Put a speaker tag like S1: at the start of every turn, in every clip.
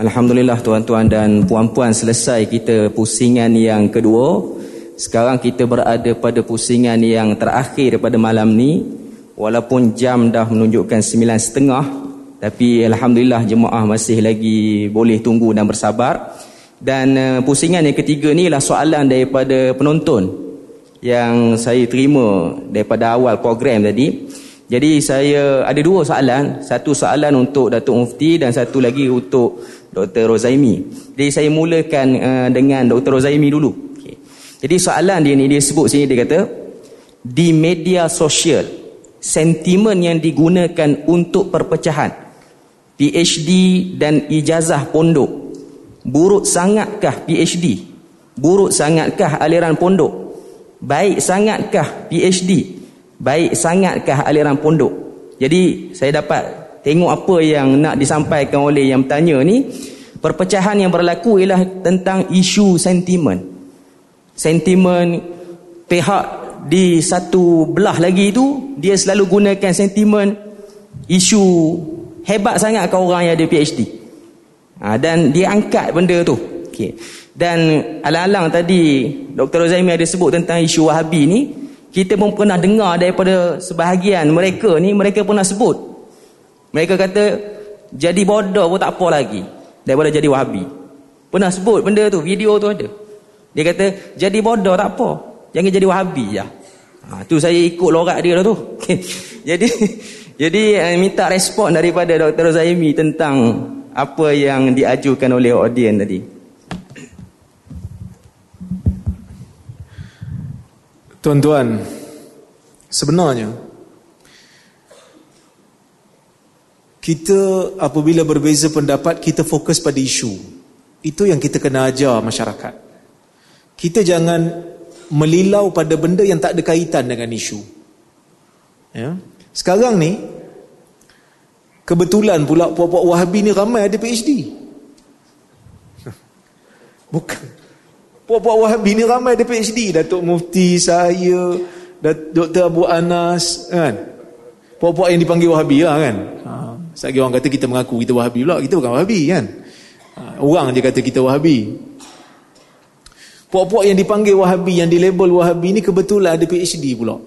S1: Alhamdulillah tuan-tuan dan puan-puan selesai kita pusingan yang kedua. Sekarang kita berada pada pusingan yang terakhir pada malam ni. Walaupun jam dah menunjukkan sembilan setengah. Tapi Alhamdulillah jemaah masih lagi boleh tunggu dan bersabar. Dan uh, pusingan yang ketiga ni lah soalan daripada penonton. Yang saya terima daripada awal program tadi. Jadi saya ada dua soalan. Satu soalan untuk Datuk Mufti dan satu lagi untuk Dr. Rozaimi. Jadi saya mulakan uh, dengan Dr. Rozaimi dulu. Okay. Jadi soalan dia ni dia sebut sini dia kata di media sosial sentimen yang digunakan untuk perpecahan PhD dan ijazah pondok buruk sangatkah PhD? Buruk sangatkah aliran pondok? Baik sangatkah PhD? Baik sangatkah aliran pondok? Jadi saya dapat tengok apa yang nak disampaikan oleh yang bertanya ni perpecahan yang berlaku ialah tentang isu sentimen sentimen pihak di satu belah lagi tu dia selalu gunakan sentimen isu hebat sangat kau orang yang ada PhD ha, dan dia angkat benda tu okay. dan alang-alang tadi Dr. Rozaimi ada sebut tentang isu wahabi ni kita pun pernah dengar daripada sebahagian mereka ni mereka pernah sebut mereka kata jadi bodoh pun tak apa lagi daripada jadi wahabi. Pernah sebut benda tu, video tu ada. Dia kata jadi bodoh tak apa. Jangan jadi wahabi je. Ha, tu saya ikut lorak dia lah tu. jadi jadi eh, minta respon daripada Dr. Zaimi tentang apa yang diajukan oleh audien tadi.
S2: Tuan-tuan, sebenarnya kita apabila berbeza pendapat kita fokus pada isu. Itu yang kita kena ajar masyarakat. Kita jangan melilau pada benda yang tak ada kaitan dengan isu. Ya. Sekarang ni kebetulan pula puak-puak wahabi ni ramai ada PhD bukan. Puak-puak wahabi ni ramai ada PhD Datuk Mufti saya Dr. Abu Anas kan? Puak-puak yang dipanggil wahabi lah kan? Ha. Sagi orang kata kita mengaku kita wahabi pula, kita bukan wahabi kan. Ha, orang je kata kita wahabi. Puak-puak yang dipanggil wahabi, yang dilabel wahabi ni kebetulan ada PhD pula.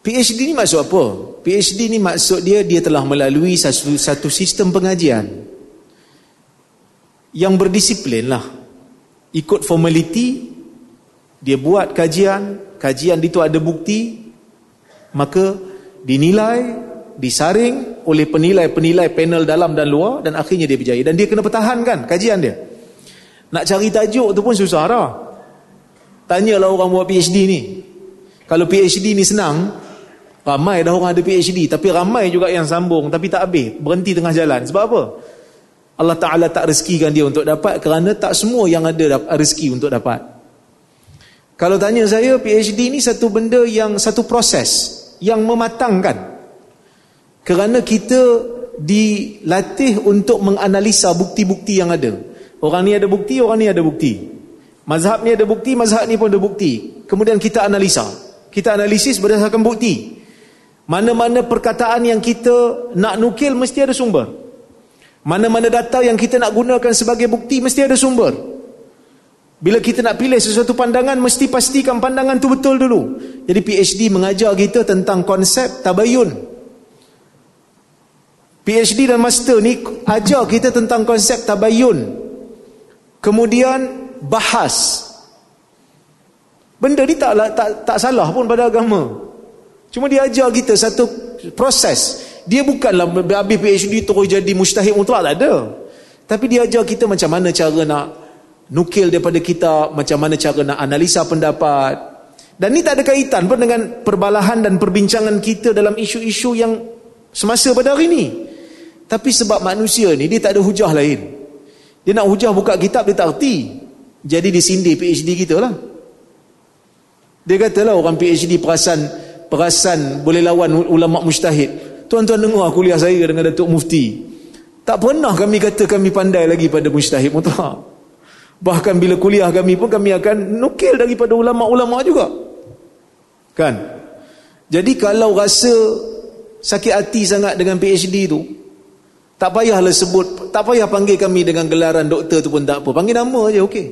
S2: PhD ni maksud apa? PhD ni maksud dia, dia telah melalui satu, satu sistem pengajian. Yang berdisiplin lah. Ikut formality, dia buat kajian, kajian itu ada bukti, maka dinilai, disaring oleh penilai-penilai panel dalam dan luar dan akhirnya dia berjaya. Dan dia kena pertahankan kajian dia. Nak cari tajuk tu pun susah dah. Tanyalah orang buat PhD ni. Kalau PhD ni senang ramai dah orang ada PhD tapi ramai juga yang sambung tapi tak habis. Berhenti tengah jalan. Sebab apa? Allah Ta'ala tak rezekikan dia untuk dapat kerana tak semua yang ada rezeki untuk dapat. Kalau tanya saya PhD ni satu benda yang satu proses yang mematangkan kerana kita dilatih untuk menganalisa bukti-bukti yang ada. Orang ni ada bukti, orang ni ada bukti. Mazhab ni ada bukti, mazhab ni pun ada bukti. Kemudian kita analisa. Kita analisis berdasarkan bukti. Mana-mana perkataan yang kita nak nukil mesti ada sumber. Mana-mana data yang kita nak gunakan sebagai bukti mesti ada sumber. Bila kita nak pilih sesuatu pandangan mesti pastikan pandangan tu betul dulu. Jadi PhD mengajar kita tentang konsep tabayun. PhD dan master ni ajar kita tentang konsep tabayun. Kemudian bahas. Benda ni tak, tak tak salah pun pada agama. Cuma dia ajar kita satu proses. Dia bukanlah habis PhD terus jadi mustahil mutlak tak ada. Tapi dia ajar kita macam mana cara nak nukil daripada kita, macam mana cara nak analisa pendapat. Dan ni tak ada kaitan pun dengan perbalahan dan perbincangan kita dalam isu-isu yang semasa pada hari ini. Tapi sebab manusia ni dia tak ada hujah lain. Dia nak hujah buka kitab dia tak erti. Jadi disindir PhD kita lah. Dia katalah orang PhD perasan perasan boleh lawan ulama mustahid. Tuan-tuan dengar kuliah saya dengan Datuk Mufti. Tak pernah kami kata kami pandai lagi pada mustahid mutlak. Bahkan bila kuliah kami pun kami akan nukil daripada ulama-ulama juga. Kan? Jadi kalau rasa sakit hati sangat dengan PhD tu, Tak payahlah sebut, tak payah panggil kami dengan gelaran doktor tu pun tak apa. Panggil nama aja okey.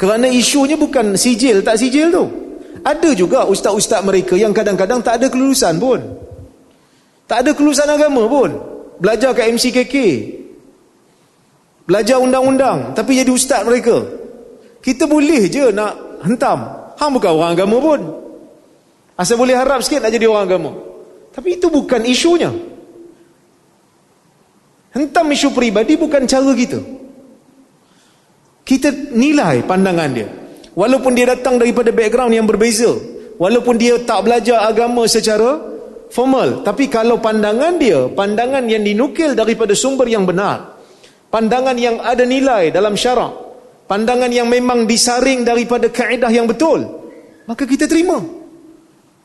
S2: Kerana isunya bukan sijil tak sijil tu. Ada juga ustaz-ustaz mereka yang kadang-kadang tak ada kelulusan pun. Tak ada kelulusan agama pun. Belajar kat MCKK. Belajar undang-undang tapi jadi ustaz mereka. Kita boleh je nak hentam. Hang bukan orang agama pun. Asal boleh harap sikit nak jadi orang agama. Tapi itu bukan isunya. Hentam isu peribadi bukan cara kita. Kita nilai pandangan dia. Walaupun dia datang daripada background yang berbeza. Walaupun dia tak belajar agama secara formal. Tapi kalau pandangan dia, pandangan yang dinukil daripada sumber yang benar. Pandangan yang ada nilai dalam syarak. Pandangan yang memang disaring daripada kaedah yang betul. Maka kita terima.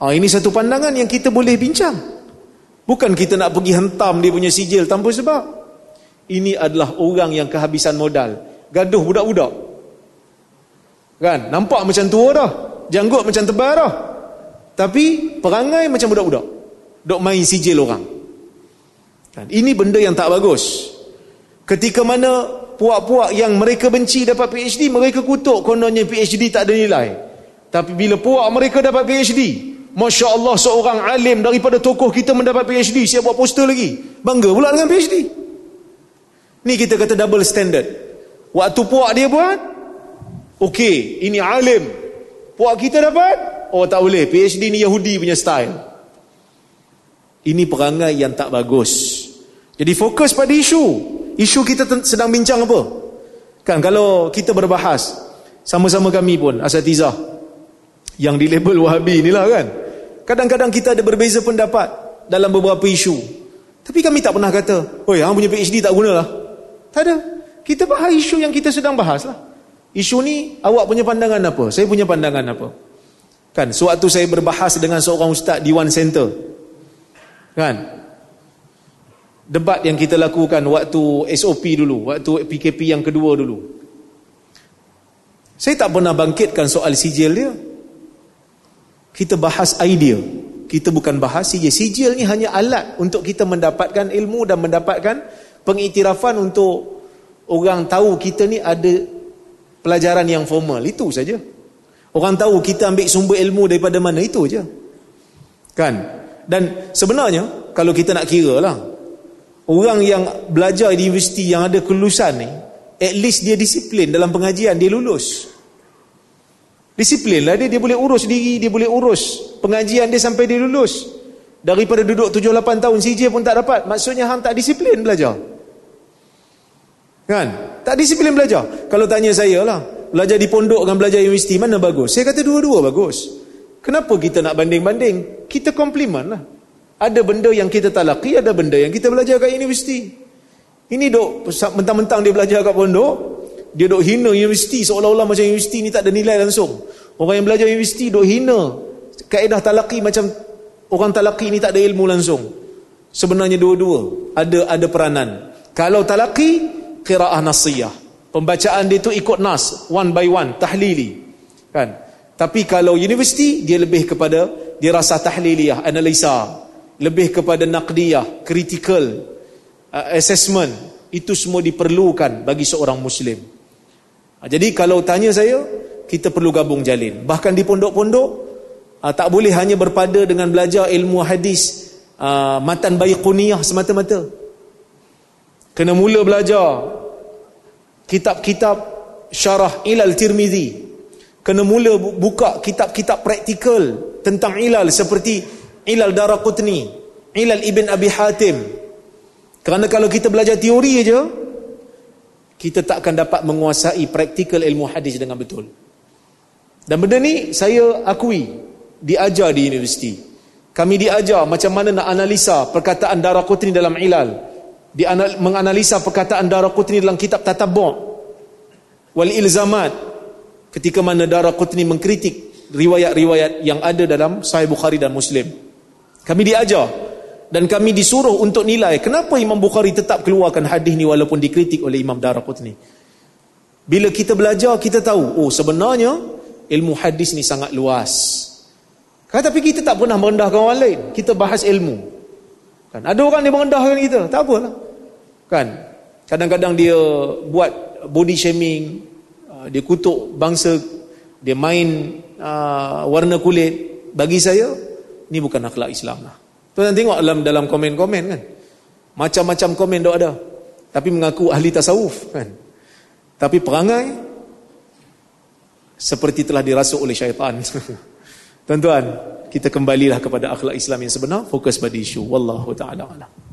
S2: Ah, ini satu pandangan yang kita boleh bincang. Bukan kita nak pergi hentam dia punya sijil tanpa sebab ini adalah orang yang kehabisan modal. Gaduh budak-budak. Kan? Nampak macam tua dah. Janggut macam tebal dah. Tapi perangai macam budak-budak. Dok main sijil orang. Kan? Ini benda yang tak bagus. Ketika mana puak-puak yang mereka benci dapat PhD mereka kutuk kononnya PhD tak ada nilai. Tapi bila puak mereka dapat PhD Masya Allah seorang alim daripada tokoh kita mendapat PhD siap buat poster lagi. Bangga pula dengan PhD Ni kita kata double standard. Waktu puak dia buat, okey, ini alim. Puak kita dapat, oh tak boleh. PhD ni Yahudi punya style. Ini perangai yang tak bagus. Jadi fokus pada isu. Isu kita sedang bincang apa? Kan kalau kita berbahas, sama-sama kami pun, asatizah, yang di label wahabi inilah kan. Kadang-kadang kita ada berbeza pendapat dalam beberapa isu. Tapi kami tak pernah kata, oi, hang punya PhD tak gunalah. Tak ada. Kita bahas isu yang kita sedang bahas lah. Isu ni awak punya pandangan apa? Saya punya pandangan apa? Kan, sewaktu saya berbahas dengan seorang ustaz di One Center. Kan? Debat yang kita lakukan waktu SOP dulu, waktu PKP yang kedua dulu. Saya tak pernah bangkitkan soal sijil dia. Kita bahas idea. Kita bukan bahas sijil. Sijil ni hanya alat untuk kita mendapatkan ilmu dan mendapatkan pengiktirafan untuk orang tahu kita ni ada pelajaran yang formal. Itu saja. Orang tahu kita ambil sumber ilmu daripada mana itu saja kan? Dan sebenarnya kalau kita nak kira lah orang yang belajar di universiti yang ada kelulusan ni at least dia disiplin dalam pengajian dia lulus. Disiplin lah dia. Dia boleh urus diri dia boleh urus pengajian dia sampai dia lulus. Daripada duduk 7-8 tahun CJ pun tak dapat. Maksudnya hang tak disiplin belajar Kan? Tak disiplin belajar. Kalau tanya saya lah, belajar di pondok dengan belajar universiti mana bagus? Saya kata dua-dua bagus. Kenapa kita nak banding-banding? Kita komplimen lah. Ada benda yang kita talaki, ada benda yang kita belajar kat universiti. Ini dok mentang-mentang dia belajar kat pondok, dia dok hina universiti seolah-olah macam universiti ni tak ada nilai langsung. Orang yang belajar universiti dok hina kaedah talaki macam orang talaki ni tak ada ilmu langsung. Sebenarnya dua-dua ada ada peranan. Kalau talaki qiraah nasiyah. Pembacaan dia tu ikut nas, one by one, tahlili. Kan? Tapi kalau universiti, dia lebih kepada dia rasa tahliliyah, analisa. Lebih kepada naqdiyah, critical uh, assessment. Itu semua diperlukan bagi seorang muslim. Ha, jadi kalau tanya saya, kita perlu gabung jalin. Bahkan di pondok-pondok, uh, tak boleh hanya berpada dengan belajar ilmu hadis, uh, matan bayi kuniyah semata-mata. Kena mula belajar kitab-kitab syarah ilal tirmizi. Kena mula buka kitab-kitab praktikal tentang ilal seperti ilal daraqutni ilal ibn abi hatim. Kerana kalau kita belajar teori aja kita tak akan dapat menguasai praktikal ilmu hadis dengan betul. Dan benda ni saya akui diajar di universiti. Kami diajar macam mana nak analisa perkataan daraqutni dalam ilal menganalisa perkataan Daraqutni dalam kitab Tatabu' wal ilzamat ketika mana Daraqutni mengkritik riwayat-riwayat yang ada dalam Sahih Bukhari dan Muslim. Kami diajar dan kami disuruh untuk nilai kenapa Imam Bukhari tetap keluarkan hadis ni walaupun dikritik oleh Imam Daraqutni. Bila kita belajar kita tahu oh sebenarnya ilmu hadis ni sangat luas. Tapi kita tak pernah merendahkan orang lain. Kita bahas ilmu. Kan ada orang dia merendahkan kita, tak apalah. Kan? Kadang-kadang dia buat body shaming, uh, dia kutuk bangsa, dia main uh, warna kulit. Bagi saya, ni bukan akhlak Islam lah. Tuan tengok dalam dalam komen-komen kan. Macam-macam komen dok ada. Tapi mengaku ahli tasawuf kan. Tapi perangai seperti telah dirasuk oleh syaitan. Tuan-tuan, kita kembalilah kepada akhlak Islam yang sebenar, fokus pada isu wallahu taala alam.